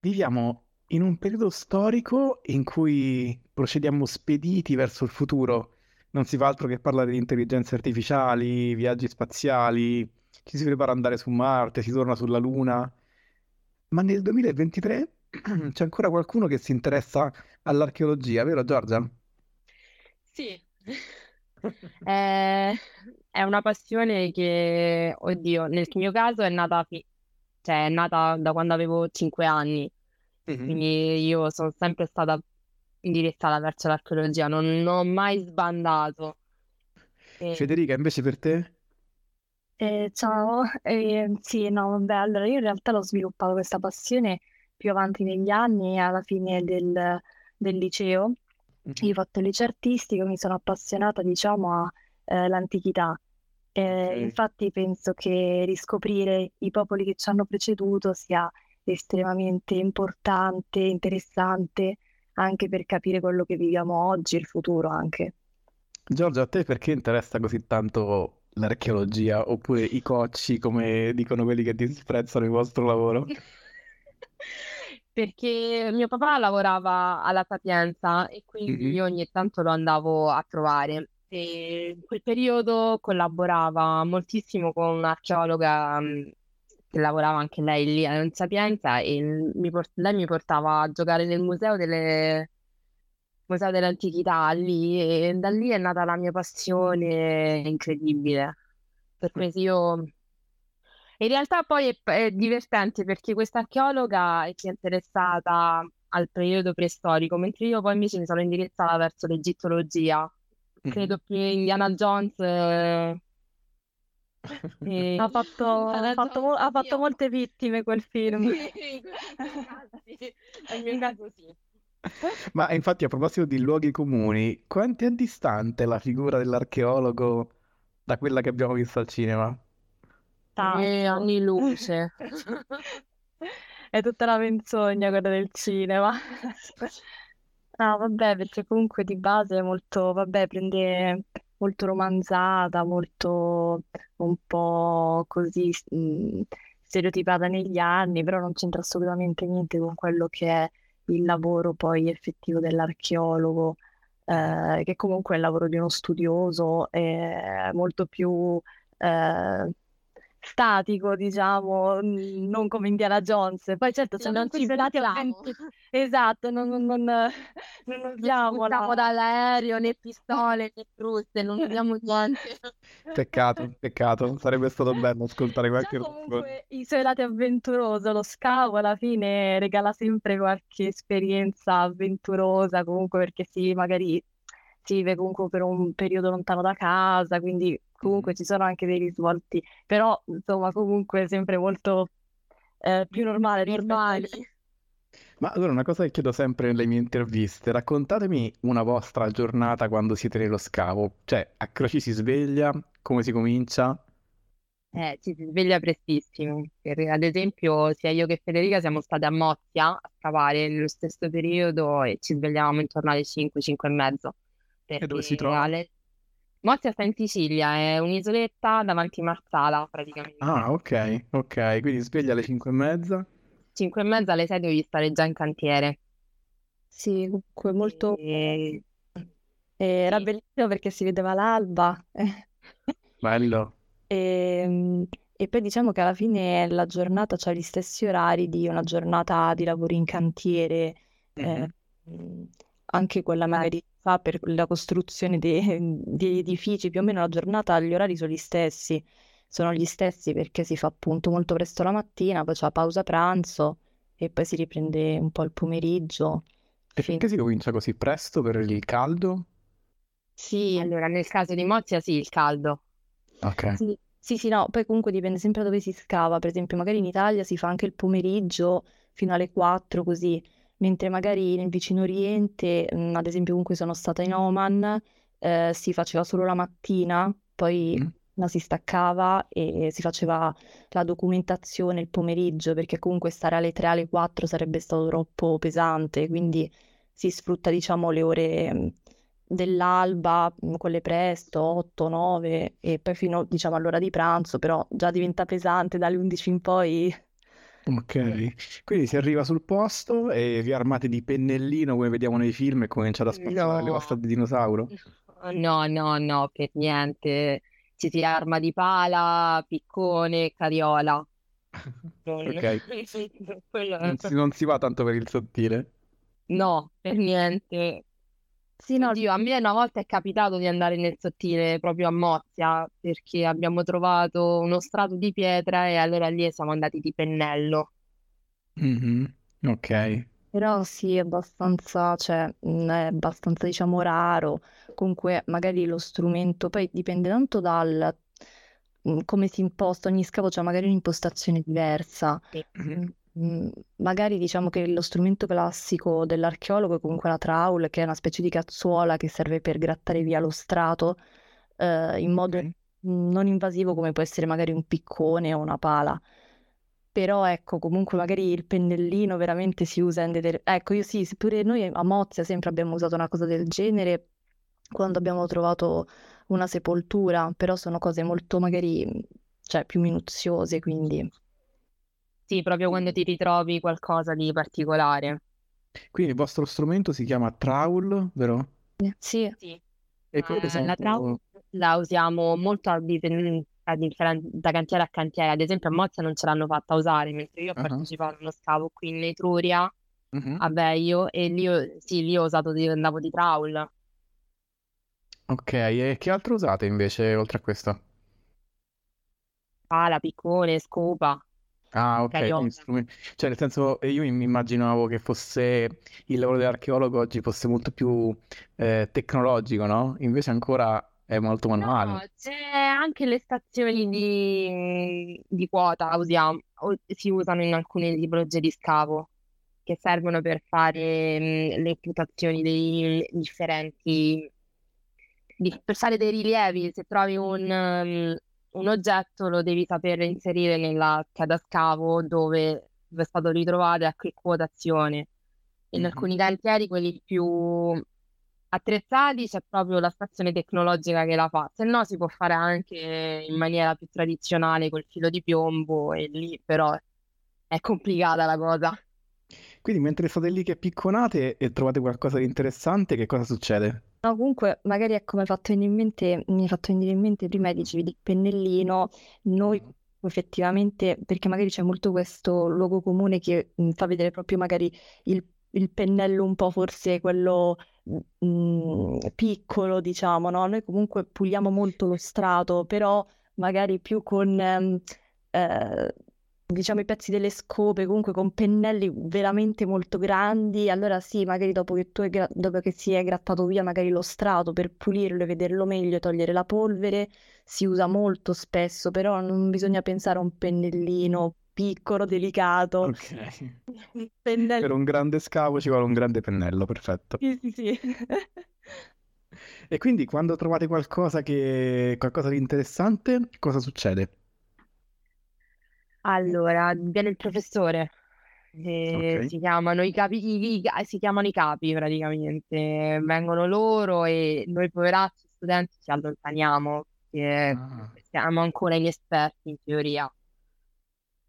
viviamo in un periodo storico in cui procediamo spediti verso il futuro. Non si fa altro che parlare di intelligenze artificiali, viaggi spaziali, ci si prepara ad andare su Marte, si torna sulla Luna. Ma nel 2023 c'è ancora qualcuno che si interessa all'archeologia, vero Giorgia? Sì, è, è una passione che, oddio, nel mio caso è nata, cioè, è nata da quando avevo 5 anni, Mhm. quindi io sono sempre stata indirizzata verso l'archeologia, non, non ho mai sbandato. E- Federica, invece per te? Eh, ciao, Eh, sì, no, vabbè, allora io in realtà l'ho sviluppato questa passione più avanti negli anni, alla fine del, del liceo. Io ho fatto il liceo artistico, mi sono appassionata, diciamo, all'antichità. Ok. infatti penso che riscoprire i popoli che ci hanno preceduto sia estremamente importante, interessante, anche per capire quello che viviamo oggi e il futuro anche. Giorgia, a te perché interessa così tanto l'archeologia oppure i cocci, come dicono quelli che disprezzano il vostro lavoro? Perché mio papà lavorava alla Sapienza e quindi Mhm. io ogni tanto lo andavo a trovare. E in quel periodo collaborava moltissimo con un'archeologa mh, che lavorava anche lei lì alla Sapienza e mi lei mi portava a giocare nel museo delle, museo dell'antichità lì e da lì è nata la mia passione incredibile. Per questo io in realtà poi è, è divertente perché questa archeologa si è interessata al periodo preistorico, mentre io poi invece mi sono indirizzata verso l'egittologia. Mhm. Credo che Indiana Jones eh, e Ha fatto, ha fatto ha fatto molte vittime quel film. Ma infatti, a proposito di luoghi comuni, quanto è distante la figura dell'archeologo da quella che abbiamo visto al cinema? E Tanto. anni luce. È tutta una menzogna quella del cinema. No, vabbè, perché comunque di base è molto, vabbè, prende molto romanzata, molto un po' così mh, stereotipata negli anni, però non c'entra assolutamente niente con quello che è il lavoro poi effettivo dell'archeologo, eh, che comunque è il lavoro di uno studioso, è molto più eh, statico, diciamo, non come Indiana Jones. Poi certo, Se c'hanno non ci i suoi lati buttiamo. avventurosi. Esatto, non, non, non, non usiamo la... dall'aereo, né pistole, né fruste, non usiamo niente. Peccato, peccato, sarebbe stato bello ascoltare qualche roba. comunque i suoi lati avventuroso, lo scavo alla fine regala sempre qualche esperienza avventurosa, comunque perché si magari si vive comunque per un periodo lontano da casa, quindi comunque ci sono anche dei risvolti, però insomma comunque sempre molto eh, più normale. Normali. Ma allora una cosa che chiedo sempre nelle mie interviste, raccontatemi una vostra giornata quando siete nello scavo, cioè a che ora ci si sveglia, come si comincia? Eh, ci si sveglia prestissimo. Ad esempio, sia io che Federica siamo state a Mozia a scavare nello stesso periodo e ci svegliavamo intorno alle 5, 5 e mezzo. E dove si trova? alle... Mozia sta in Sicilia, è un'isoletta davanti Marsala, praticamente. Ah, ok, ok, quindi sveglia alle 5 e mezza. 5 e mezza alle 6 devi stare già in cantiere. Sì, comunque molto... E... era Sì. bellissimo perché si vedeva l'alba. Bello. E, e poi diciamo che alla fine la giornata ha gli stessi orari di una giornata di lavoro in cantiere, eh, anche quella magari fa per la costruzione di edifici, più o meno la giornata, gli orari sono gli stessi, sono gli stessi perché si fa appunto molto presto la mattina, poi c'è la pausa pranzo e poi si riprende un po' il pomeriggio. E fin- perché si comincia così presto per il caldo? Sì, Allora, nel caso di Mozia sì, il caldo. Ok. Sì, sì, sì, no, poi comunque dipende sempre da dove si scava, per esempio magari in Italia si fa anche il pomeriggio fino alle 4 così, mentre magari nel vicino Oriente, mh, ad esempio comunque sono stata in Oman, eh, si faceva solo la mattina, poi Mm. la si staccava e si faceva la documentazione il pomeriggio, perché comunque stare alle 3 alle 4 sarebbe stato troppo pesante, quindi si sfrutta diciamo le ore mh, dell'alba, mh, quelle presto, 8, 9 e poi fino diciamo all'ora di pranzo, però già diventa pesante dalle 11 in poi. Ok, quindi si arriva sul posto e vi armate di pennellino come vediamo nei film e cominciate a spazzare le ossa No, di dinosauro. no, no, no, per niente. Ci si arma di pala, piccone, cariola. Non... Ok, quello- non si, non si va tanto per il sottile. No, per niente. Sì, no, Oddio, a me una volta è capitato di andare nel sottile proprio a Mozia perché abbiamo trovato uno strato di pietra e allora lì siamo andati di pennello. Mhm, Ok. però sì, è abbastanza, cioè, è abbastanza, diciamo, raro. Comunque, magari lo strumento, poi dipende tanto dal come si imposta ogni scavo, c'è magari un'impostazione diversa. Sì. Mhm. Mm, Magari diciamo che lo strumento classico dell'archeologo è comunque la trowel, che è una specie di cazzuola che serve per grattare via lo strato eh, in modo Ok. non invasivo come può essere magari un piccone o una pala. Però ecco, comunque magari il pennellino veramente si usa in delle... Ecco, io sì, pure noi a Mozia sempre abbiamo usato una cosa del genere quando abbiamo trovato una sepoltura, però sono cose molto magari, cioè, più minuziose, quindi... Sì, proprio quando ti ritrovi qualcosa di particolare. Quindi il vostro strumento si chiama trowel, vero? Sì. Sì. E come Eh, la esempio... trau la usiamo molto a dipen- a differen- da cantiere a cantiere. Ad esempio a Mozia non ce l'hanno fatta usare, mentre io ho Ah, partecipato a uno scavo qui in Etruria, mhm. a Veio, e lì ho, sì, lì ho usato di, andavo di trowel. Ok, e che altro usate invece oltre a questo? Pala, piccone, scopa, Ah, ok, cariola. quindi strumenti... Cioè, nel senso, io mi immaginavo che fosse il lavoro dell'archeologo oggi fosse molto più eh, tecnologico, no? Invece ancora è molto manuale. No, c'è anche le stazioni di, di quota usiamo, si usano in alcune tipologie di scavo che servono per fare mh, le imputazioni dei differenti, di- per fare dei rilievi. Se trovi un, um, un oggetto lo devi saper inserire nella scheda scavo dove, è stato ritrovato e a che quotazione. In Mhm. alcuni cantieri, quelli più attrezzati, c'è proprio la stazione tecnologica che la fa, se no si può fare anche in maniera più tradizionale col filo di piombo e lì però è complicata la cosa. Quindi mentre state lì che picconate e trovate qualcosa di interessante, che cosa succede? No, comunque, magari ecco, mi hai fatto venire in mente, mi hai fatto venire in mente prima dicevi di pennellino, noi Mhm. effettivamente, perché magari c'è molto questo luogo comune che mh, fa vedere proprio magari il, il pennello un po' forse quello mh, piccolo, diciamo, no? Noi comunque puliamo molto lo strato, però magari più con, ehm, eh, diciamo, i pezzi delle scope, comunque con pennelli veramente molto grandi. Allora sì, magari dopo che tu gra- dopo che si è grattato via magari lo strato per pulirlo e vederlo meglio e togliere la polvere, si usa molto spesso, però non bisogna pensare a un pennellino piccolo, delicato. Ok. Un pennello... Per un grande scavo ci vuole un grande pennello, perfetto. Sì, sì, sì. E quindi quando trovate qualcosa che... qualcosa di interessante, cosa succede? Allora, viene il professore, eh, Ok. si chiamano i capi, i- i- si chiamano i capi praticamente, vengono loro e noi poveracci studenti ci allontaniamo, perché Ah, siamo ancora inesperti in teoria.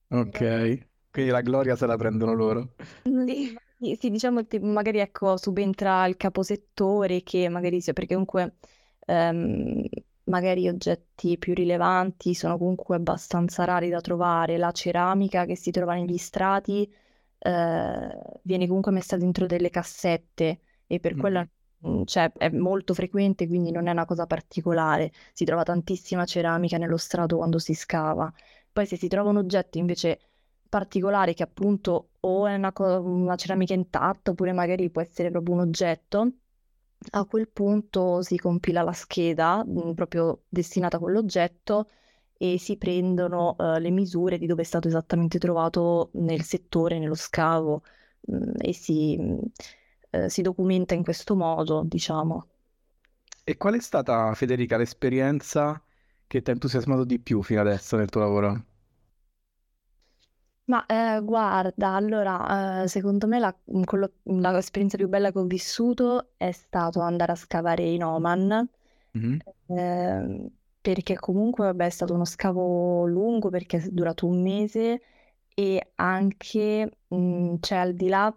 ok. Quindi la gloria se la prendono loro. Sì, sì, sì, diciamo che magari ecco subentra il caposettore che magari sia perché comunque ehm, magari oggetti più rilevanti sono comunque abbastanza rari da trovare. La ceramica che si trova negli strati eh, viene comunque messa dentro delle cassette e per quella Mhm. mm, cioè, è molto frequente, quindi non è una cosa particolare. Si trova tantissima ceramica nello strato quando si scava. Poi se si trova un oggetto invece particolare che appunto o è una, co- una ceramica intatta oppure magari può essere proprio un oggetto, a quel punto si compila la scheda mm, proprio destinata a quell'oggetto e si prendono eh, le misure di dove è stato esattamente trovato nel settore, nello scavo mm, e si, mm, eh, si documenta in questo modo, diciamo. E qual è stata, Federica, l'esperienza che ti ha entusiasmato di più fino adesso nel tuo lavoro? Ma eh, guarda, allora, eh, secondo me la, mm, quello- la esperienza più bella che ho vissuto è stato andare a scavare in Oman, Mhm. ehm, perché comunque vabbè, è stato uno scavo lungo perché è durato un mese e anche mh, c'è al di là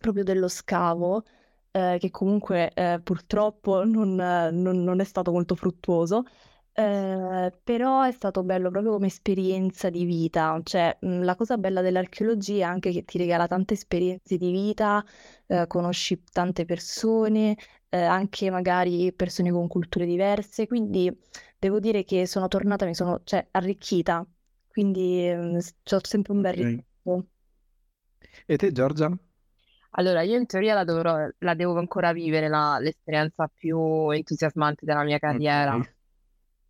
proprio dello scavo, eh, che comunque eh, purtroppo non, non- non è stato molto fruttuoso, eh, però è stato bello proprio come esperienza di vita. Cioè, mh, la cosa bella dell'archeologia è anche che ti regala tante esperienze di vita, eh, conosci tante persone, eh, anche magari persone con culture diverse, quindi devo dire che sono tornata, mi sono, cioè, arricchita, quindi ho sempre un bel Ok. ricordo. E te, Giorgia? Allora, io in teoria la dovrò, la devo ancora vivere la- l'esperienza più entusiasmante della mia carriera. Ok.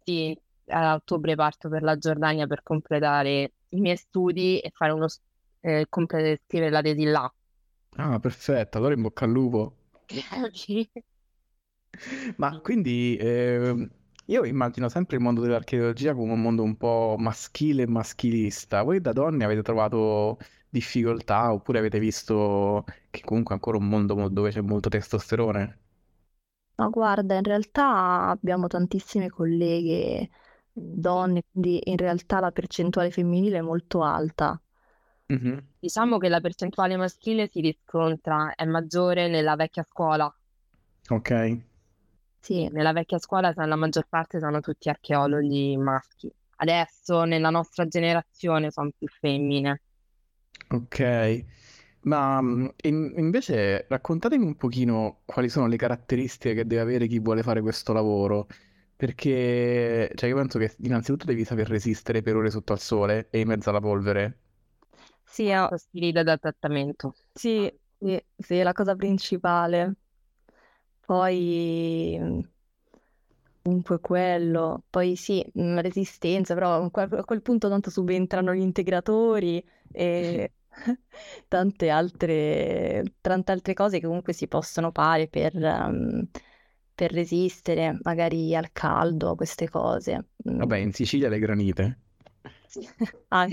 Sì, a ottobre parto per la Giordania per completare i miei studi e fare uno, eh, comple- scrivere la tesi là. Ah, perfetto, allora in bocca al lupo. Ma quindi ehm, io immagino sempre il mondo dell'archeologia come un mondo un po' maschile e maschilista. Voi da donne avete trovato difficoltà oppure avete visto che comunque è ancora un mondo mo- dove c'è molto testosterone? Ma guarda, in realtà abbiamo tantissime colleghe donne, quindi in realtà la percentuale femminile è molto alta. Mhm. Diciamo che la percentuale maschile si riscontra, è maggiore nella vecchia scuola. Ok. Sì, Nella vecchia scuola la maggior parte sono tutti archeologi maschi. Adesso nella nostra generazione sono più femmine. Ok, ma mm, in- invece raccontatemi un pochino quali sono le caratteristiche che deve avere chi vuole fare questo lavoro, perché cioè, io penso che innanzitutto devi saper resistere per ore sotto al sole e in mezzo alla polvere. sì, è- Stili di adattamento. sì, sì, sì, è la cosa principale. Poi mh, comunque quello, poi sì, mh, resistenza, però a quel, a quel punto tanto subentrano gli integratori e tante altre, tante altre cose che comunque si possono fare per, ehm, per resistere magari al caldo, queste cose. Mm. Vabbè, in Sicilia le granite. Sì. Ah,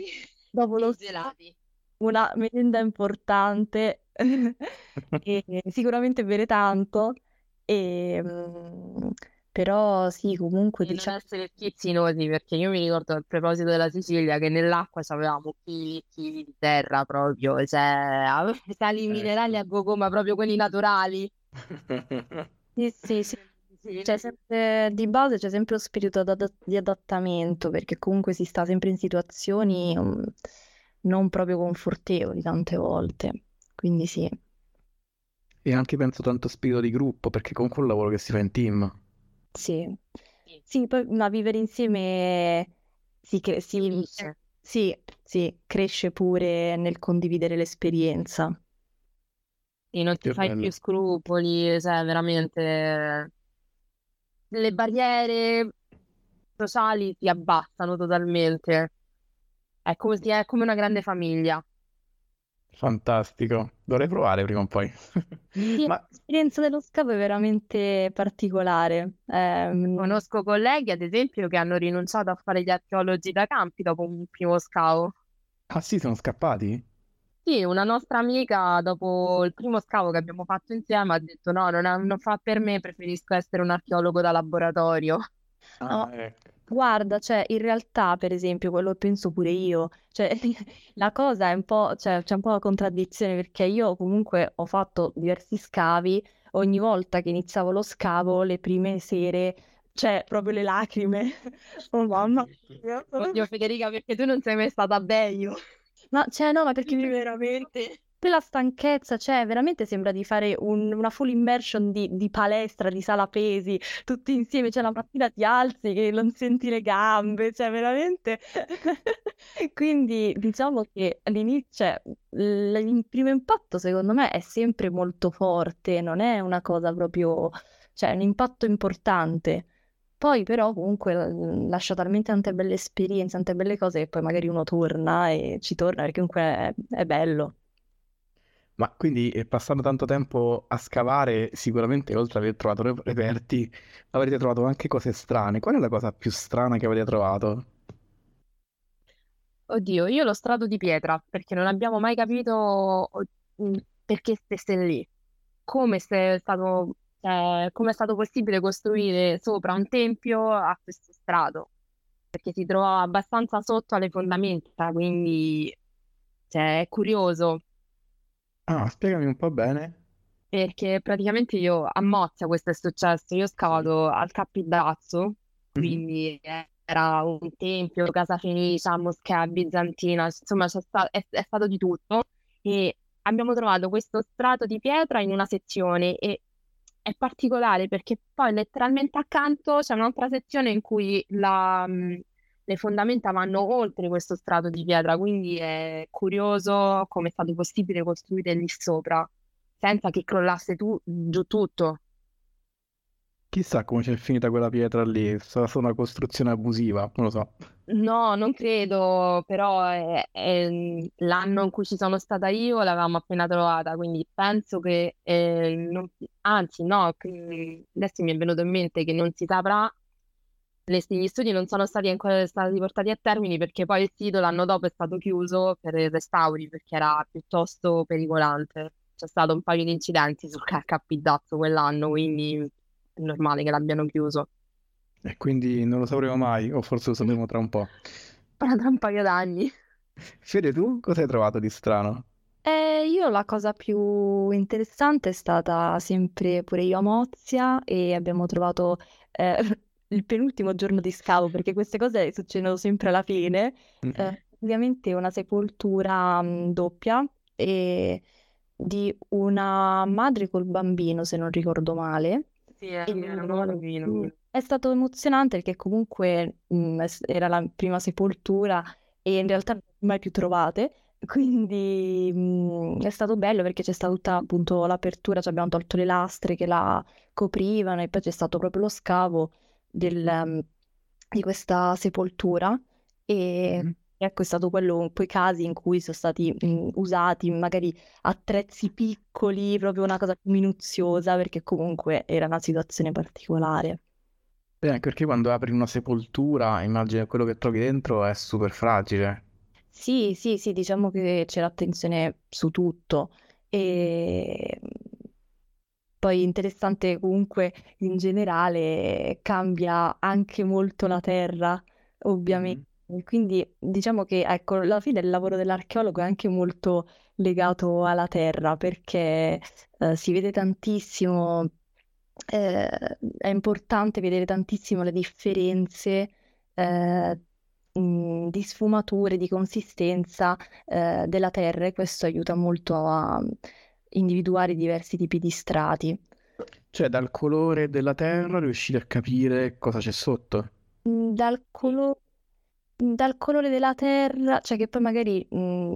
dopo lo gelati. una merenda importante e sicuramente bere tanto e, mm, però sì comunque E non diciamo essere schizzinosi, perché io mi ricordo a proposito della Sicilia che nell'acqua avevamo chili e chili di terra proprio, cioè sali minerali a gogo, ma proprio quelli naturali. sì sì sì. C'è sempre di base c'è sempre lo spirito di adattamento perché comunque si sta sempre in situazioni mm, non proprio confortevoli tante volte. Quindi sì. E anche penso tanto spirito di gruppo, perché comunque è un lavoro che si fa in team. Sì Sì, poi ma vivere insieme si, cre- si si- unisce. sì sì cresce pure nel condividere l'esperienza Sì, non ti Che fai più bello. scrupoli, cioè veramente le barriere sociali si abbassano totalmente. È come, è come una grande famiglia. Fantastico, dovrei provare prima o poi. Sì, Ma l'esperienza dello scavo è veramente particolare. Ehm, Conosco colleghi, ad esempio, che hanno rinunciato a fare gli archeologi da campi dopo un primo scavo. ah sì, sono scappati? Sì, una nostra amica, dopo il primo scavo che abbiamo fatto insieme, ha detto: No, non, ha- non fa per me, preferisco essere un archeologo da laboratorio. no, Ah, ecco. Guarda, cioè, in realtà, per esempio, quello penso pure io, cioè, la cosa è un po', cioè, c'è un po' la contraddizione perché io comunque ho fatto diversi scavi, ogni volta che iniziavo lo scavo, le prime sere, cioè, proprio le lacrime. Oh mamma mia. Oddio, Federica, perché tu non sei mai stata a. Ma, cioè, no, ma perché veramente. Poi la stanchezza, cioè, veramente sembra di fare un- una full immersion di, di palestra, di sala pesi, tutti insieme, cioè la mattina ti alzi che non senti le gambe, cioè veramente. Quindi diciamo che all'inizio, cioè, l- il primo impatto secondo me è sempre molto forte, non è una cosa proprio, cioè, un impatto importante. Poi però comunque lascia talmente tante belle esperienze, tante belle cose che poi magari uno torna e ci torna perché comunque è, è bello. Ma quindi eh, passando tanto tempo a scavare, sicuramente oltre ad aver trovato re- reperti, avrete trovato anche cose strane. Qual è la cosa più strana che avete trovato? Oddio, io lo strato di pietra, perché non abbiamo mai capito mm, perché stesse lì. Come è stato, eh, come è stato possibile costruire sopra un tempio a questo strato, perché si trovava abbastanza sotto alle fondamenta, quindi cioè è curioso Ah, spiegami un po' bene. perché praticamente io a Mozia questo è successo, io ho scavato al Capiddazzo, Mhm. quindi era un tempio, casa fenicia, moschea bizantina, insomma sta- è, è stato di tutto e abbiamo trovato questo strato di pietra in una sezione e è particolare perché poi letteralmente accanto c'è un'altra sezione in cui la, mh, le fondamenta vanno oltre questo strato di pietra, quindi è curioso come è stato possibile costruire lì sopra senza che crollasse tu- giù tutto. Chissà come c'è finita quella pietra lì. Sarà stata una costruzione abusiva, non lo so. No, non credo, però è- è l'anno in cui ci sono stata io l'avevamo appena trovata, quindi penso che, eh, non- anzi no, adesso mi è venuto in mente che non si saprà, le- gli studi non sono stati ancora stati portati a termine perché poi il sito l'anno dopo è stato chiuso per i restauri perché era piuttosto pericolante. C'è stato un paio di incidenti sul Ca- Capizzazzo quell'anno, quindi è normale che l'abbiano chiuso. E quindi non lo sapremo mai, o forse lo sapremo tra un po'. Tra un paio d'anni. Fede, tu cosa hai trovato di strano? Eh, io la cosa più interessante è stata sempre pure io a Mozia e abbiamo trovato eh, il penultimo giorno di scavo, perché queste cose succedono sempre alla fine, Mm. eh, ovviamente una sepoltura mh, doppia e di una madre col bambino, se non ricordo male. Sì, è, era un bambino. Mm, È stato emozionante perché comunque mm, es- era la prima sepoltura e in realtà mai più trovate, quindi mm, è stato bello perché c'è stata tutta appunto l'apertura, cioè abbiamo tolto le lastre che la coprivano e poi c'è stato proprio lo scavo del, mm, di questa sepoltura e Mhm. ecco è stato quello, quei casi in cui sono stati mm, usati magari attrezzi piccoli, proprio una cosa più minuziosa perché comunque era una situazione particolare. Beh, anche perché quando apri una sepoltura, immagino quello che trovi dentro è super fragile. Sì, sì, sì, diciamo che c'è l'attenzione su tutto e poi interessante comunque in generale cambia anche molto la terra, ovviamente. Quindi diciamo che ecco, alla fine il lavoro dell'archeologo è anche molto legato alla terra perché eh, si vede tantissimo, eh, è importante vedere tantissimo le differenze eh, mh, di sfumature, di consistenza eh, della terra e questo aiuta molto a individuare diversi tipi di strati. Cioè, dal colore della terra riuscire a capire cosa c'è sotto. Mm, Dal colo- dal colore della terra, cioè che poi magari mm,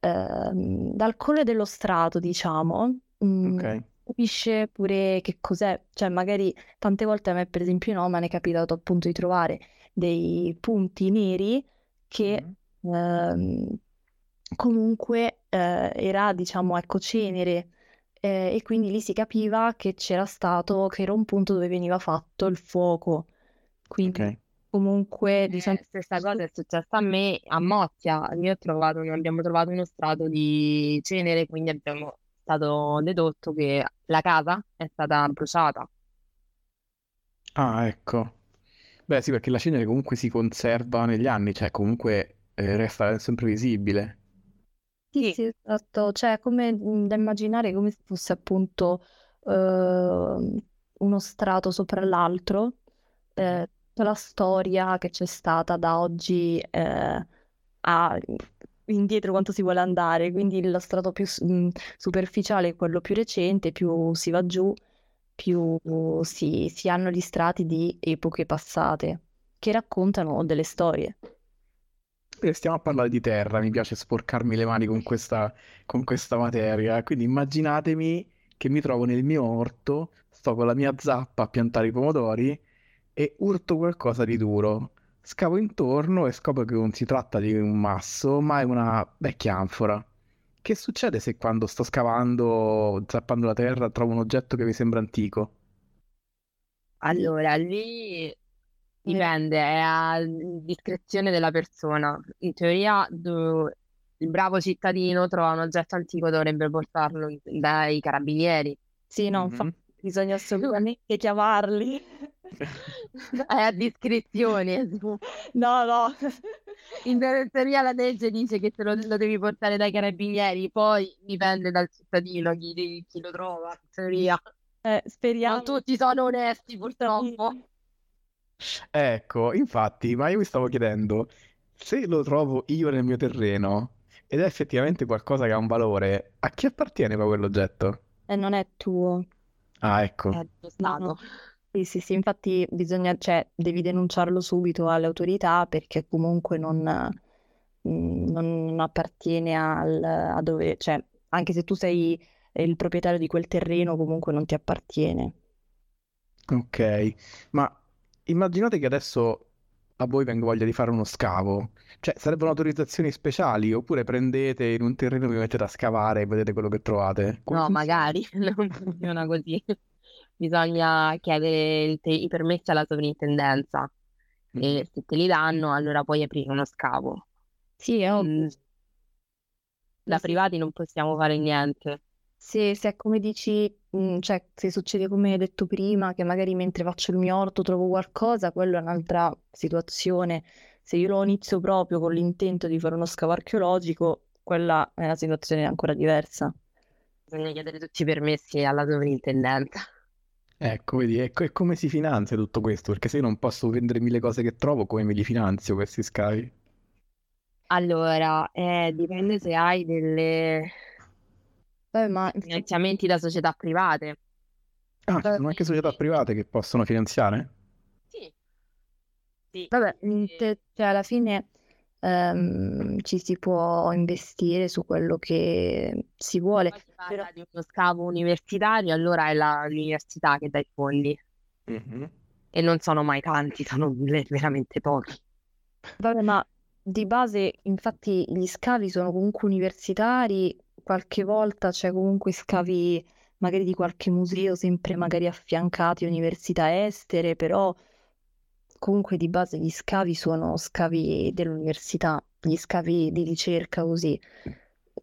ehm, dal colore dello strato, diciamo, mm, Ok. capisce pure che cos'è. Cioè, magari tante volte a me, per esempio, in Oman è capitato appunto di trovare dei punti neri che Mhm. ehm, comunque eh, era, diciamo, ecco, cenere. eh, e quindi lì si capiva che c'era stato, che era un punto dove veniva fatto il fuoco. Quindi Ok. comunque, diciamo, Eh, stessa cosa è successa a me a Mozia. Io ho trovato, abbiamo trovato uno strato di cenere, quindi abbiamo stato dedotto che la casa è stata bruciata. Ah, ecco. Beh, sì, perché la cenere comunque si conserva negli anni, cioè comunque eh, resta sempre visibile. Sì, Sì. esatto, cioè come mh, da immaginare come se fosse appunto ehm, uno strato sopra l'altro, eh, la storia che c'è stata da oggi eh, a indietro quanto si vuole andare, quindi lo strato più mh, superficiale è quello più recente, più si va giù, più si, si hanno gli strati di epoche passate che raccontano delle storie. E stiamo a parlare di terra, mi piace sporcarmi le mani con questa, con questa materia. Quindi immaginatemi che mi trovo nel mio orto, sto con la mia zappa a piantare i pomodori e urto qualcosa di duro. Scavo intorno e scopro che non si tratta di un masso, ma è una vecchia anfora. Che succede se quando sto scavando, zappando la terra, trovo un oggetto che mi sembra antico? Allora, lì dipende, è a discrezione della persona. In teoria, do- il bravo cittadino trova un oggetto antico, dovrebbe portarlo dai carabinieri. Sì, no, Mhm. infatti bisogna assolutamente chiamarli. È a discrezione. No, no. In teoria la legge dice che te lo, lo devi portare dai carabinieri, poi dipende dal cittadino chi, chi lo trova, in teoria. Eh, speriamo. Non tutti sono onesti, purtroppo. Ecco, infatti, ma io mi stavo chiedendo, se lo trovo io nel mio terreno ed è effettivamente qualcosa che ha un valore, a chi appartiene poi quell'oggetto? E non è tuo. Ah, ecco. È dello Stato. No. Sì, sì, sì, infatti bisogna, cioè, devi denunciarlo subito alle autorità perché comunque non, mm, non appartiene al, a dove, cioè, anche se tu sei il proprietario di quel terreno, comunque non ti appartiene. Ok, ma immaginate che adesso a voi venga voglia di fare uno scavo, cioè sarebbero autorizzazioni speciali oppure prendete in un terreno, vi mettete a scavare e vedete quello che trovate? Come No, funziona? magari non funziona così. Bisogna chiedere te- i permessi alla sovrintendenza Mhm. e se te li danno, allora puoi aprire uno scavo. Sì, è ovvio. Mm, Da privati non possiamo fare niente. Se, se è come dici, mm, cioè se succede come hai detto prima, che magari mentre faccio il mio orto trovo qualcosa, quello è un'altra situazione. Se io lo inizio proprio con l'intento di fare uno scavo archeologico, quella è una situazione ancora diversa. Bisogna chiedere tutti i permessi alla sovrintendenza. Ecco, vedi, ecco, e come si finanzia tutto questo? Perché se io non posso vendere mille cose che trovo, come me li finanzio questi scavi? Allora, eh, dipende se hai delle Vabbè, ma finanziamenti da società private. Ah, ci vabbè, sono anche società private che possono finanziare? Sì, sì. vabbè, te- cioè alla fine ehm, ci si può investire su quello che si vuole, poi si però parla di uno scavo universitario, allora è la- l'università che dà i fondi. Mhm. E non sono mai tanti, sono veramente pochi. Vabbè, ma di base, infatti, gli scavi sono comunque universitari, qualche volta c'è comunque scavi magari di qualche museo, sempre magari affiancati a università estere, però comunque di base gli scavi sono scavi dell'università, gli scavi di ricerca così.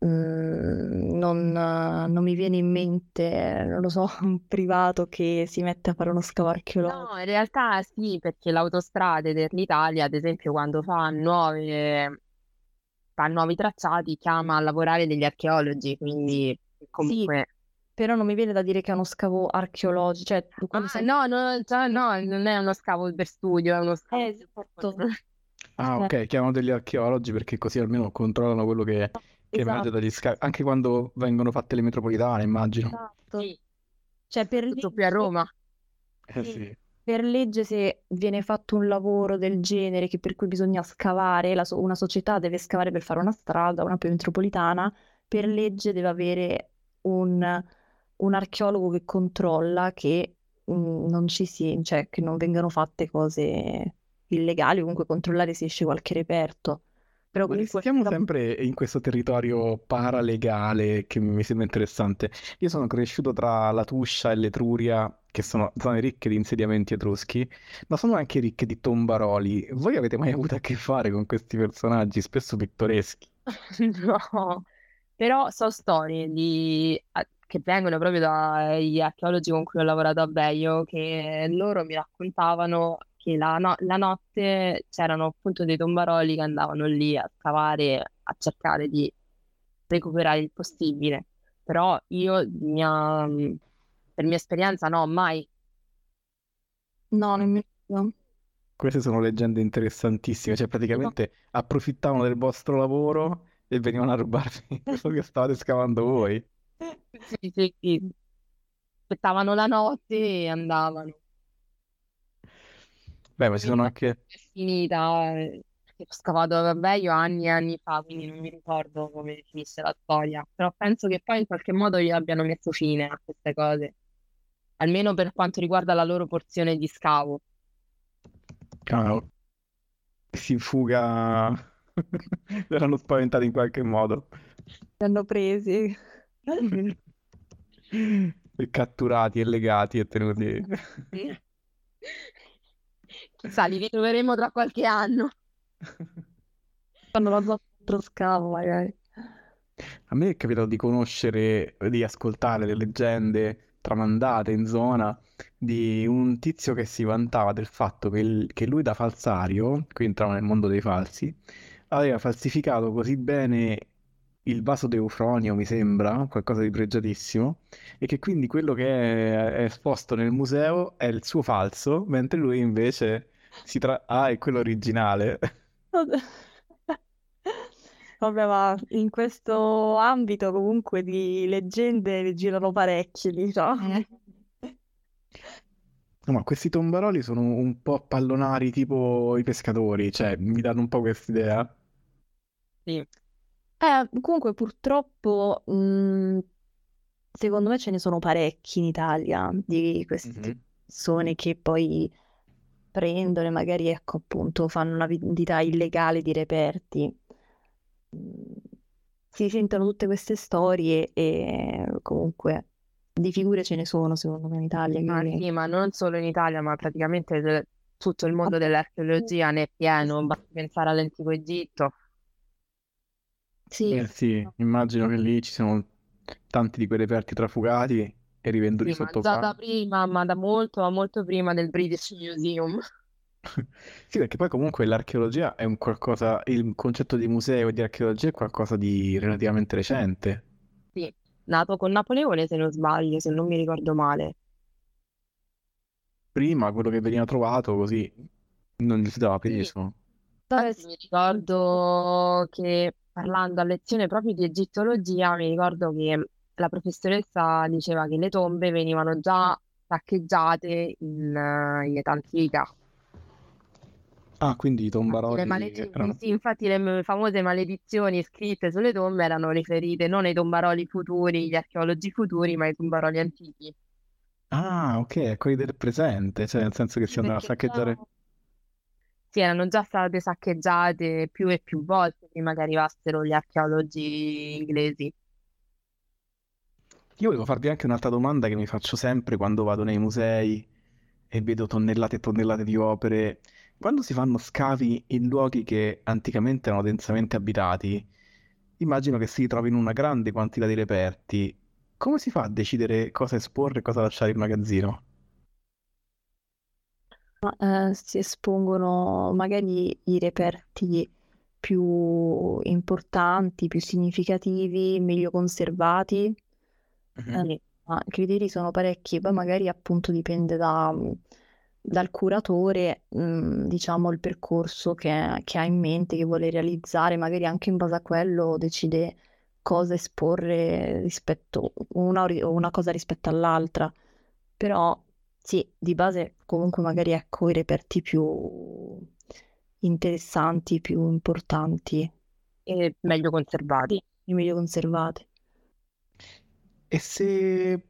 Mm, non, non mi viene in mente, non lo so, un privato che si mette a fare uno scavo archeologico. No, in realtà sì, perché l'autostrade dell'Italia, ad esempio, quando fa nuove, fa nuovi tracciati, chiama a lavorare degli archeologi, quindi Sì, comunque... però non mi viene da dire che è uno scavo archeologico, cioè Ah, sei... no, no, cioè, no, non è uno scavo per studio, è uno scavo Eh, esatto. Ah, Eh, ok, chiamano degli archeologi perché così almeno controllano quello che, che emerge esatto, dagli scavi, anche quando vengono fatte le metropolitane, immagino. esatto. Sì, Cioè per tutto qui a Roma. Eh sì, sì. Per legge se viene fatto un lavoro del genere che per cui bisogna scavare, so- una società deve scavare per fare una strada, una metropolitana, per legge deve avere un, un archeologo che controlla che mm, non ci si, cioè che non vengano fatte cose illegali, comunque controllare se esce qualche reperto. Però Ma comunque sempre in questo territorio paralegale che mi sembra interessante. Io sono cresciuto tra la Tuscia e l'Etruria, che sono zone ricche di insediamenti etruschi, ma sono anche ricche di tombaroli. Voi avete mai avuto a che fare con questi personaggi, spesso pittoreschi? No, però so storie di, che vengono proprio dagli archeologi con cui ho lavorato a Beio, che loro mi raccontavano che la, no- la notte c'erano appunto dei tombaroli che andavano lì a scavare, a cercare di recuperare il possibile. Però io, mia- per mia esperienza, no, mai. no, nemmeno. Queste sono leggende interessantissime, cioè No. praticamente approfittavano del vostro lavoro e venivano a rubarvi quello che stavate scavando voi. Sì, sì, sì. Aspettavano la notte e andavano. Beh, ma ci sono anche... è finita, eh, perché ho scavato vabbè io anni e anni fa, quindi non mi ricordo come finisce la storia, però penso che poi in qualche modo gli abbiano messo fine a queste cose, almeno per quanto riguarda la loro porzione di scavo. Ah, si fuga... Erano spaventati in qualche modo. Li hanno presi. E catturati e legati e tenuti... Chissà, li ritroveremo tra qualche anno. Fanno la altro scavo, magari. A me è capitato di conoscere, di ascoltare le leggende tramandate in zona di un tizio che si vantava del fatto che, il- che lui da falsario, qui entrava nel mondo dei falsi, aveva falsificato così bene il vaso d'Eufronio, mi sembra, qualcosa di pregiatissimo, e che quindi quello che è, è esposto nel museo è il suo falso, mentre lui invece si tra... ah, è quello originale. Vabbè, ma in questo ambito comunque di leggende ne girano parecchie, diciamo. Eh, No, ma questi tombaroli sono un po' pallonari tipo i pescatori, cioè mi danno un po' quest'idea. sì. Eh, comunque purtroppo, mh, secondo me ce ne sono parecchi in Italia di queste Mhm. persone che poi prendono e magari, ecco, appunto, fanno una vendita illegale di reperti. Mm, Si sentono tutte queste storie e comunque di figure ce ne sono, secondo me, in Italia Ma che... sì, ma non solo in Italia, ma praticamente de- tutto il mondo dell'archeologia ne è pieno, basti pensare all'antico Egitto. Sì, Eh sì, immagino che lì ci siano tanti di quei reperti trafugati e rivenduti Sì, ma sotto fa. prima, ma da molto, ma molto prima del British Museum. Sì, perché poi comunque l'archeologia è un qualcosa, il concetto di museo e di archeologia è qualcosa di relativamente recente. Sì, nato con Napoleone, se non sbaglio, se non mi ricordo male. Prima quello che veniva trovato così non gli si dava Sì, peso. infatti mi ricordo che parlando a lezione proprio di egittologia, mi ricordo che la professoressa diceva che le tombe venivano già saccheggiate in, eh, in età antica. Ah, quindi i Infatti le, tombaroli maledi- erano... sì, infatti le famose maledizioni scritte sulle tombe erano riferite non ai tombaroli futuri, gli archeologi futuri, ma ai tombaroli antichi. Ah, ok, quelli del presente, cioè nel senso che si andava a saccheggiare... già sì, erano già state saccheggiate più e più volte prima che arrivassero gli archeologi inglesi. Io volevo farvi anche un'altra domanda che mi faccio sempre quando vado nei musei e vedo tonnellate e tonnellate di opere. Quando si fanno scavi in luoghi che anticamente erano densamente abitati, immagino che si trovino una grande quantità di reperti. Come si fa a decidere cosa esporre e cosa lasciare in magazzino? eh, si espongono magari i reperti più importanti, più significativi, meglio conservati. Mhm. Eh, ma i criteri sono parecchi, poi magari appunto dipende da- dal curatore, mh, diciamo, il percorso che, che ha in mente, che vuole realizzare, magari anche in base a quello decide cosa esporre rispetto una, o una cosa rispetto all'altra. Però sì, di base comunque magari ecco i reperti più interessanti, più importanti, E meglio conservati. i meglio conservati. E se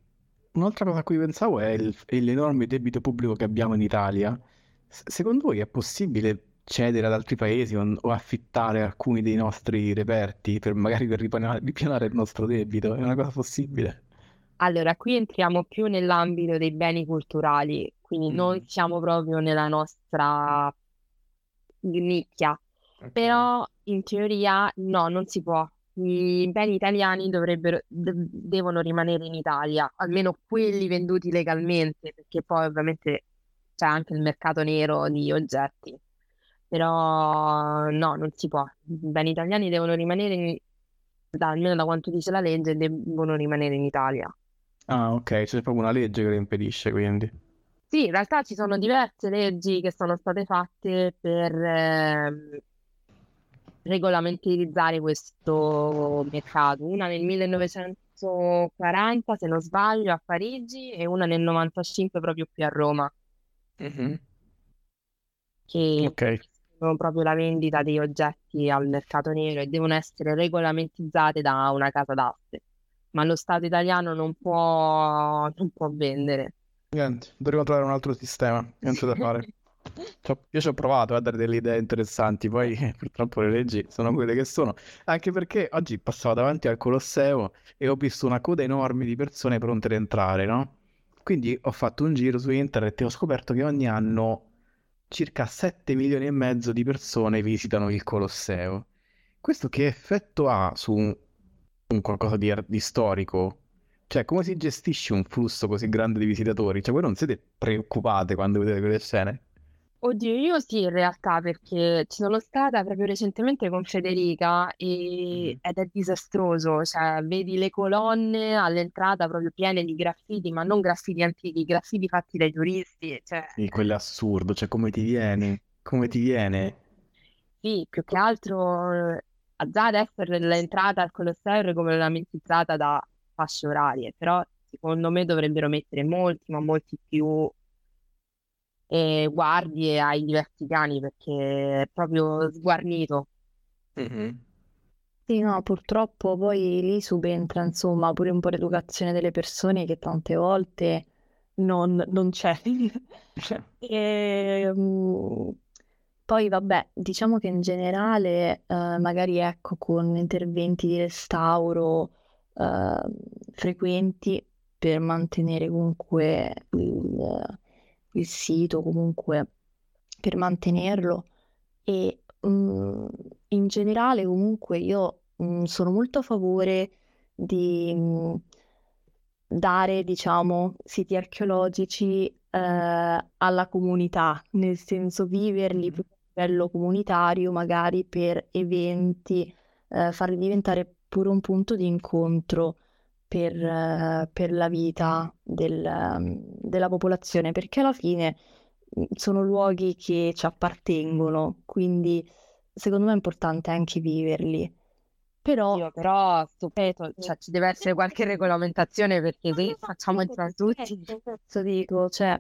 un'altra cosa a cui pensavo è il- è l'enorme debito pubblico che abbiamo in Italia. S- secondo voi è possibile cedere ad altri paesi o, o affittare alcuni dei nostri reperti per magari per ripianare, ripianare il nostro debito? È una cosa possibile? Allora, qui entriamo più nell'ambito dei beni culturali, quindi non Mm, siamo proprio nella nostra nicchia, ok. però in teoria no, non si può. I beni italiani dovrebbero, de- devono rimanere in Italia, almeno quelli venduti legalmente, perché poi ovviamente c'è anche il mercato nero di oggetti, però no, non si può. I beni italiani devono rimanere, in- da- almeno da quanto dice la legge, devono rimanere in Italia. Ah, ok, c'è proprio una legge che lo impedisce, quindi. Sì, in realtà ci sono diverse leggi che sono state fatte per ehm, regolamentarizzare questo mercato. Una nel 1940, se non sbaglio, a Parigi e una nel 95 proprio qui a Roma, Mhm. che Ok. sono proprio la vendita dei oggetti al mercato nero e devono essere regolamentarizzate da una casa d'aste. Ma lo Stato italiano non può, non può vendere. Niente, dovremmo trovare un altro sistema, niente da fare. Io ci ho provato a dare delle idee interessanti, poi eh, purtroppo le leggi sono quelle che sono. Anche perché oggi passavo davanti al Colosseo e ho visto una coda enorme di persone pronte ad entrare, no? Quindi ho fatto un giro su internet e ho scoperto che ogni anno circa 7 milioni e mezzo di persone visitano il Colosseo. Questo che effetto ha su un, qualcosa di, di storico? Cioè, come si gestisce un flusso così grande di visitatori? Cioè, voi non siete preoccupate quando vedete quelle scene? Oddio, io sì, in realtà, perché ci sono stata proprio recentemente con Federica e- Mhm. ed è disastroso, cioè vedi le colonne all'entrata proprio piene di graffiti, ma non graffiti antichi, graffiti fatti dai turisti, cioè Sì, quello è assurdo, cioè come ti viene? Come ti viene? sì, più che altro eh, già adesso l'entrata al Colosseo è regolamentizzata da fasce orarie, però secondo me dovrebbero mettere molti, ma molti più eh, guardie ai diversi piani perché è proprio sguarnito. Mhm. Sì, no, purtroppo poi lì subentra, insomma, pure un po' l'educazione delle persone che tante volte non, non c'è. E, mm, poi vabbè, diciamo che in generale, eh, magari ecco, con interventi di restauro eh, frequenti per mantenere comunque il, il sito, comunque per mantenerlo. E mm, in generale, comunque, io mm, sono molto a favore di mm, dare, diciamo, siti archeologici eh, alla comunità, nel senso viverli Mhm. più a livello comunitario, magari per eventi, eh, farli diventare pure un punto di incontro per, eh, per la vita del, della popolazione, perché alla fine mm, sono luoghi che ci appartengono, quindi secondo me è importante anche viverli. Però Io però stupeto, cioè ci deve essere qualche regolamentazione perché se facciamo entrare tutti. Cazzo dico, cioè,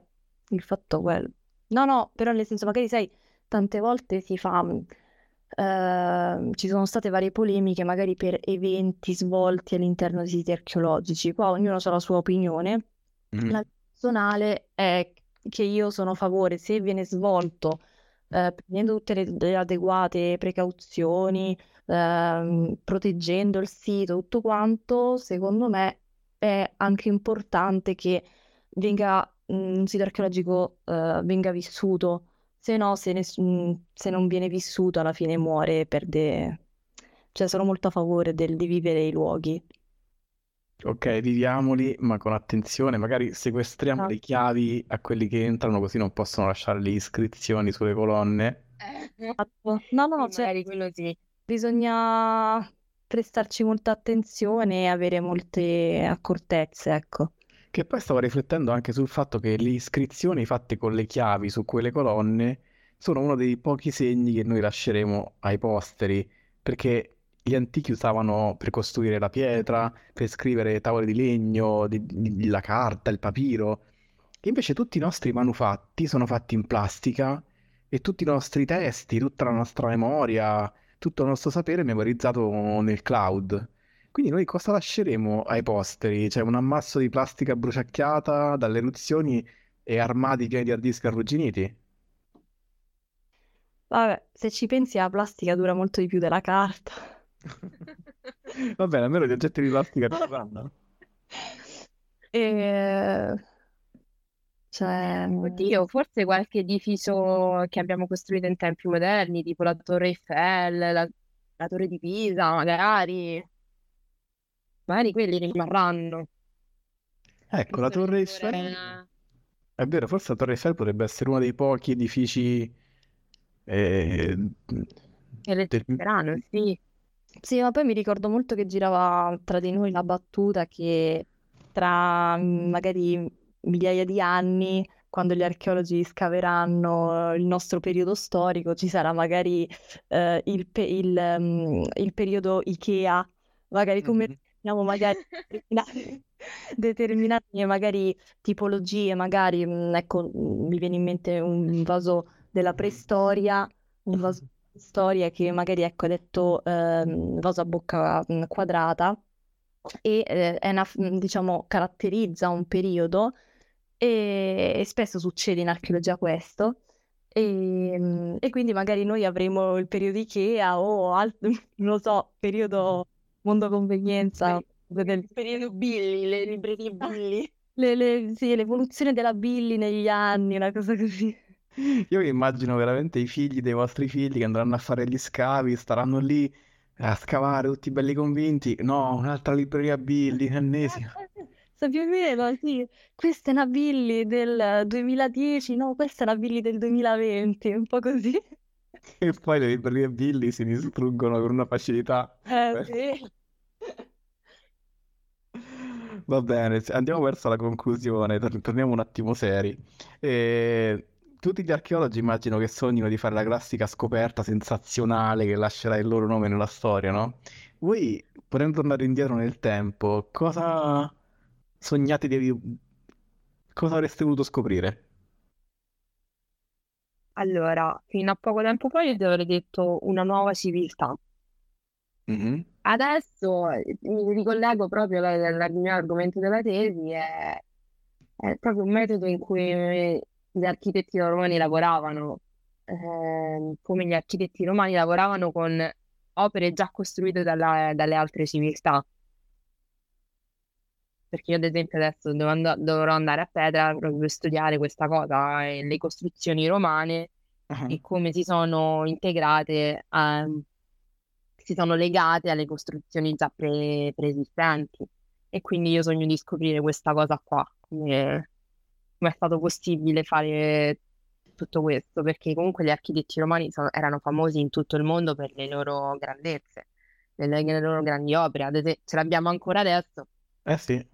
il fatto quello. No, no, però nel senso, magari sai, tante volte si fa, ehm, ci sono state varie polemiche, magari per eventi svolti all'interno di siti archeologici. Qua ognuno ha la sua opinione. Mhm. La personale è che io sono a favore, se viene svolto, eh, prendendo tutte le, le adeguate precauzioni, ehm, proteggendo il sito, tutto quanto, secondo me è anche importante che venga, mh, un sito archeologico, eh, venga vissuto, se no, se, ness- mh, se non viene vissuto, alla fine muore, perde... Cioè, sono molto a favore del di vivere i luoghi. Ok, viviamoli, ma con attenzione, magari sequestriamo le chiavi a quelli che entrano così non possono lasciare le iscrizioni sulle colonne. Esatto. No, no, Sì, cioè, magari quello sì. bisogna prestarci molta attenzione e avere molte accortezze, ecco. Che poi stavo riflettendo anche sul fatto che le iscrizioni fatte con le chiavi su quelle colonne sono uno dei pochi segni che noi lasceremo ai posteri, perché gli antichi usavano per costruire la pietra, per scrivere tavole di legno, di- di- la carta, il papiro. Invece tutti i nostri manufatti sono fatti in plastica e tutti i nostri testi, tutta la nostra memoria, tutto il nostro sapere è memorizzato nel cloud. Quindi noi cosa lasceremo ai posteri? Cioè un ammasso di plastica bruciacchiata dalle eruzioni e armadi pieni di hard disk arrugginiti? Vabbè, se ci pensi la plastica dura molto di più della carta. Va bene, almeno gli oggetti di plastica ci saranno. E... Cioè... Oddio, forse qualche edificio che abbiamo costruito in tempi moderni, tipo la Torre Eiffel, la, la Torre di Pisa, magari. Magari quelli rimarranno. Ecco, la Torre Eiffel... È vero, forse la Torre Eiffel potrebbe essere uno dei pochi edifici eh, che del- resisteranno, sì. Sì, ma poi mi ricordo molto che girava tra di noi la battuta che tra mm, magari migliaia di anni, quando gli archeologi scaveranno il nostro periodo storico, ci sarà magari eh, il, pe- il, mm, il periodo Ikea, magari come Mhm. Vediamo magari determinate, determinate magari tipologie, magari, mm, ecco, mm, mi viene in mente un vaso della preistoria, un vaso della storia che magari, ecco, è detto ehm, vaso a bocca mm, quadrata e eh, è una, diciamo, caratterizza un periodo e, e spesso succede in archeologia questo. E, mm, e quindi magari noi avremo il periodo Ikea o altro, non lo so, periodo mondo convenienza, del- Periodo Billy, le librerie Billy. le- le- sì, l'evoluzione della Billy negli anni, una cosa così. Io mi immagino veramente i figli dei vostri figli che andranno a fare gli scavi, staranno lì a scavare tutti belli convinti. No, un'altra libreria Billy, ennesima. Esatto, più o meno, sì. Questa è una Billy del 2010, no, questa è una Billy del 2020, un po' così. E poi le librerie Billy si distruggono con una facilità. Eh, sì. Va bene, andiamo verso la conclusione, tor- torniamo un attimo seri. E tutti gli archeologi immagino che sognino di fare la classica scoperta sensazionale che lascerà il loro nome nella storia, no? Voi, potendo tornare indietro nel tempo, cosa sognate di... cosa avreste voluto scoprire? Allora, fino a poco tempo fa io ti avrei detto una nuova civiltà. Mhm. Adesso eh, mi ricollego proprio al mio argomento della tesi, è, è proprio un metodo in cui gli architetti romani lavoravano, ehm, come gli architetti romani lavoravano con opere già costruite dalla- dalle altre civiltà. Perché io, ad esempio, adesso and- dovrò andare a Petra proprio per studiare questa cosa, eh, le costruzioni romane Ah, e come si sono integrate, a- si sono legate alle costruzioni già pre- preesistenti. E quindi io sogno di scoprire questa cosa qua, come, come è stato possibile fare tutto questo, perché comunque gli architetti romani sono- erano famosi in tutto il mondo per le loro grandezze, le, le loro grandi opere, ad esempio, ce l'abbiamo ancora adesso. Eh sì.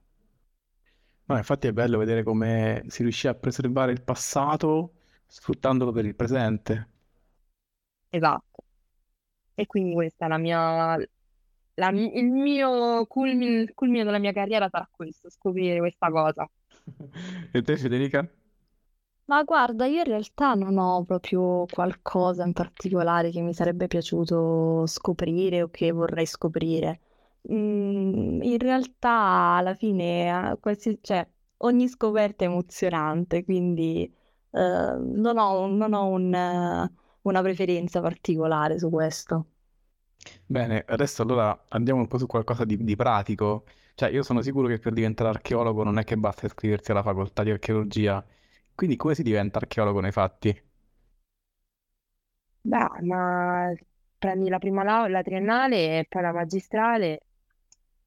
No, infatti è bello vedere come si riuscì a preservare il passato sfruttandolo per il presente. Esatto. E quindi questa è la mia, la il mio culmine, il culmine della mia carriera sarà questo, scoprire questa cosa. E te, Federica? Ma guarda, io in realtà non ho proprio qualcosa in particolare che mi sarebbe piaciuto scoprire o che vorrei scoprire. Mm, in realtà, alla fine, qualsiasi- cioè, ogni scoperta è emozionante, quindi eh, non ho, non ho un, una preferenza particolare su questo. Bene, adesso allora andiamo un po' su qualcosa di, di pratico. Cioè, io sono sicuro che per diventare archeologo non è che basta iscriversi alla facoltà di archeologia. Quindi come si diventa archeologo nei fatti? Beh, ma prendi la prima laurea, la triennale e poi la magistrale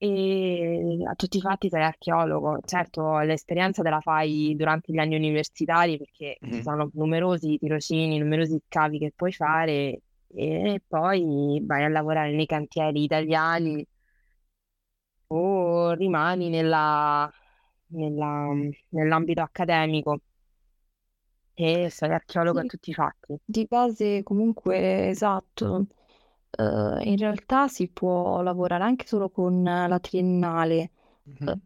e a tutti i fatti sei archeologo. Certo, l'esperienza te la fai durante gli anni universitari perché ci Mhm. sono numerosi tirocini, numerosi scavi che puoi fare e poi vai a lavorare nei cantieri italiani o rimani nella- nella- nell'ambito accademico e sei archeologo a Sì, tutti i fatti. di base comunque esatto. Eh, in realtà si può lavorare anche solo con la triennale. Eh, Mhm.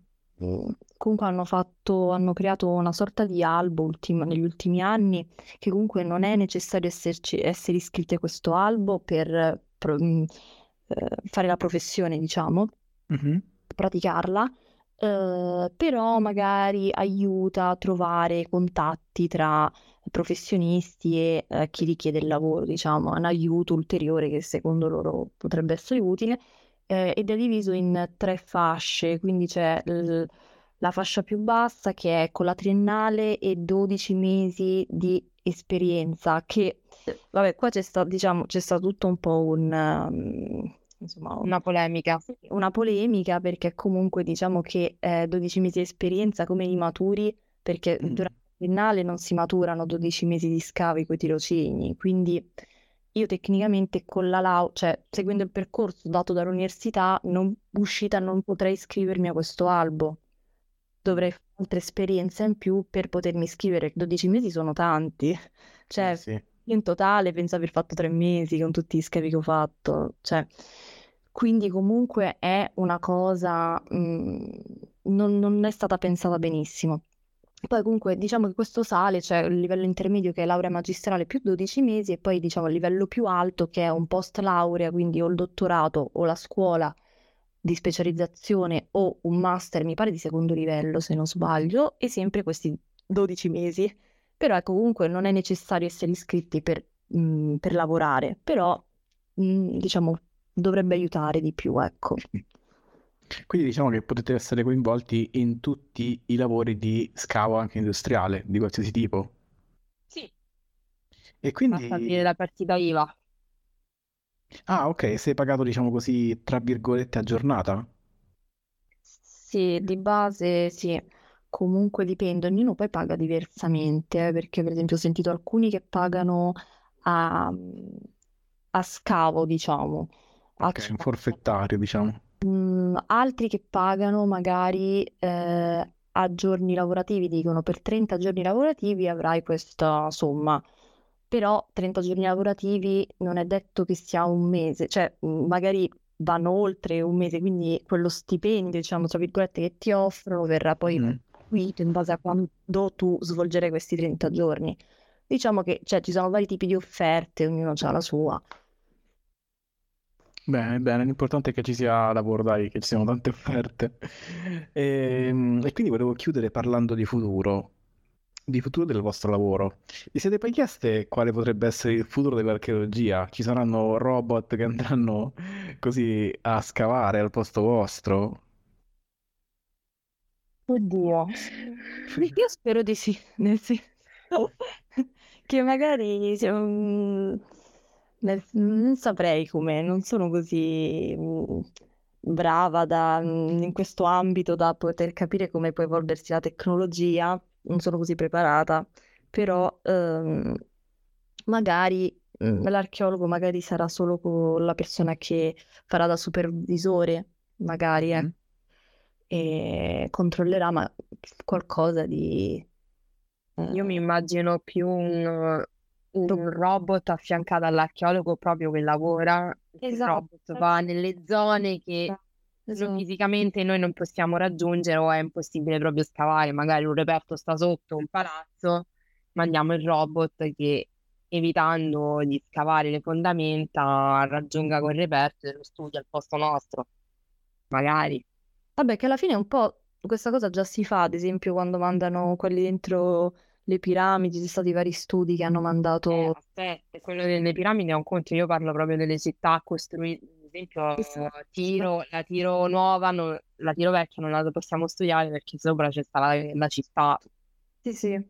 mm, comunque hanno fatto, hanno creato una sorta di albo ultim- negli ultimi anni che comunque non è necessario esserci- essere iscritti a questo albo per pro- eh, fare la professione, diciamo Mhm. praticarla, eh, però magari aiuta a trovare contatti tra professionisti e eh, chi richiede il lavoro, diciamo, un aiuto ulteriore che secondo loro potrebbe essere utile, eh, ed è diviso in tre fasce, quindi c'è l- la fascia più bassa che è con la triennale e 12 mesi di esperienza, che vabbè, qua c'è stato, diciamo, c'è stato tutto un po' un, um, insomma, un- Una polemica. una polemica perché comunque diciamo che eh, 12 mesi di esperienza come li maturi perché Mm. durante la triennale non si maturano 12 mesi di scavi coi tirocini, quindi io tecnicamente con la laurea, cioè seguendo il percorso dato dall'università, non, uscita non potrei iscrivermi a questo albo, dovrei fare altre esperienze in più per potermi iscrivere, 12 mesi sono tanti, Eh cioè sì. In totale penso aver fatto tre mesi con tutti gli scavi che ho fatto, cioè, quindi comunque è una cosa, mm, non, non è stata pensata benissimo. Poi comunque diciamo che questo sale, cioè il livello intermedio che è laurea magistrale più 12 mesi e poi diciamo il livello più alto che è un post laurea, quindi o il dottorato o la scuola di specializzazione o un master, mi pare di secondo livello se non sbaglio, e sempre questi 12 mesi. Però ecco, comunque non è necessario essere iscritti per, mm, per lavorare, però mm, diciamo dovrebbe aiutare di più, ecco. Quindi diciamo che potete essere coinvolti in tutti i lavori di scavo anche industriale, di qualsiasi tipo. Sì. E Basta aprire quindi... la partita IVA. Ah, ok, sei pagato, diciamo così, tra virgolette, a giornata? Sì, di base sì, comunque dipende, ognuno poi paga diversamente, eh, perché per esempio ho sentito alcuni che pagano a, a scavo, diciamo, a Ok, un forfettario, diciamo. Mm, altri che pagano magari eh, a giorni lavorativi, dicono per 30 giorni lavorativi avrai questa somma, però 30 giorni lavorativi non è detto che sia un mese, cioè mm, magari vanno oltre un mese, quindi quello stipendio, diciamo, tra virgolette, che ti offrono verrà poi Mm. Retribuito in base a quando tu svolgerai questi 30 giorni. Diciamo che cioè, ci sono vari tipi di offerte, ognuno ha la sua. Bene, bene, l'importante è che ci sia lavoro, dai, che ci siano tante offerte. Ehm, E, quindi volevo chiudere parlando di futuro, di futuro del vostro lavoro. Vi siete poi chieste quale potrebbe essere il futuro dell'archeologia? Ci saranno robot che andranno così a scavare al posto vostro? Oddio, io spero di sì, nel senso che magari sia un- nel- non saprei come, non sono così mm, brava da- mm, in questo ambito da poter capire come può evolversi la tecnologia, non sono così preparata, però ehm, magari mm, l'archeologo magari sarà solo co- la persona che farà da supervisore, magari, Mm? E controllerà ma qualcosa di... Io mi eh, immagino più un, un robot affiancato all'archeologo proprio che lavora. Il Esatto. robot va nelle zone che Esatto. fisicamente noi non possiamo raggiungere o è impossibile proprio scavare. Magari un reperto sta sotto un palazzo, mandiamo il robot che evitando di scavare le fondamenta raggiunga quel reperto e lo studia al posto nostro. Magari. Vabbè, che alla fine un po' questa cosa già si fa, ad esempio quando mandano quelli dentro le piramidi, ci sono stati vari studi che hanno Eh, mandato... aspetta, quello delle piramidi è un conto, io parlo proprio delle città costruite, ad esempio. Tiro, la Tiro nuova, non- la Tiro vecchia non la possiamo studiare perché sopra c'è sta la, la città, Sì, sì.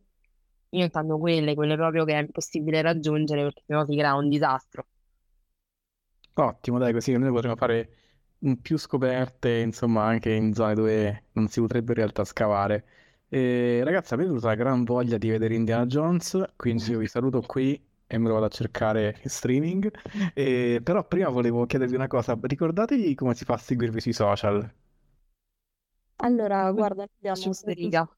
io intendo quelle, quelle proprio che è impossibile raggiungere perché sennò si crea un disastro. Ottimo, dai, così noi potremo fare più scoperte, insomma, anche in zone dove non si potrebbe in realtà scavare. E, ragazzi, avete avuto la gran voglia di vedere Indiana Jones, quindi io vi saluto qui e me lo vado a cercare in streaming. E, però prima volevo chiedervi una cosa, ricordatevi come si fa a seguirvi sui social? Allora, guarda, abbiamo Su sia il riga.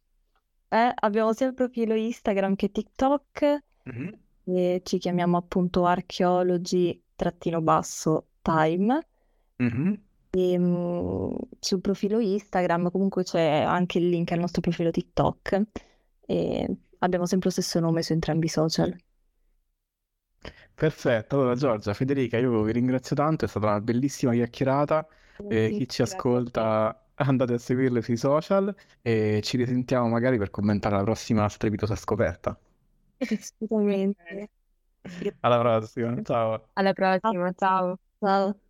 eh, abbiamo sia il profilo Instagram che TikTok Mhm. e ci chiamiamo appunto archeology-time. Mhm. E, mm, sul profilo Instagram comunque c'è anche il link al nostro profilo TikTok e abbiamo sempre lo stesso nome su entrambi i social. Perfetto, allora Giorgia, Federica, io vi ringrazio tanto, è stata una bellissima chiacchierata. E chi ci ascolta andate a seguirle sui social e ci risentiamo magari per commentare la prossima strepitosa scoperta. Assolutamente. Alla prossima, ciao. Alla prossima, ciao. Ciao.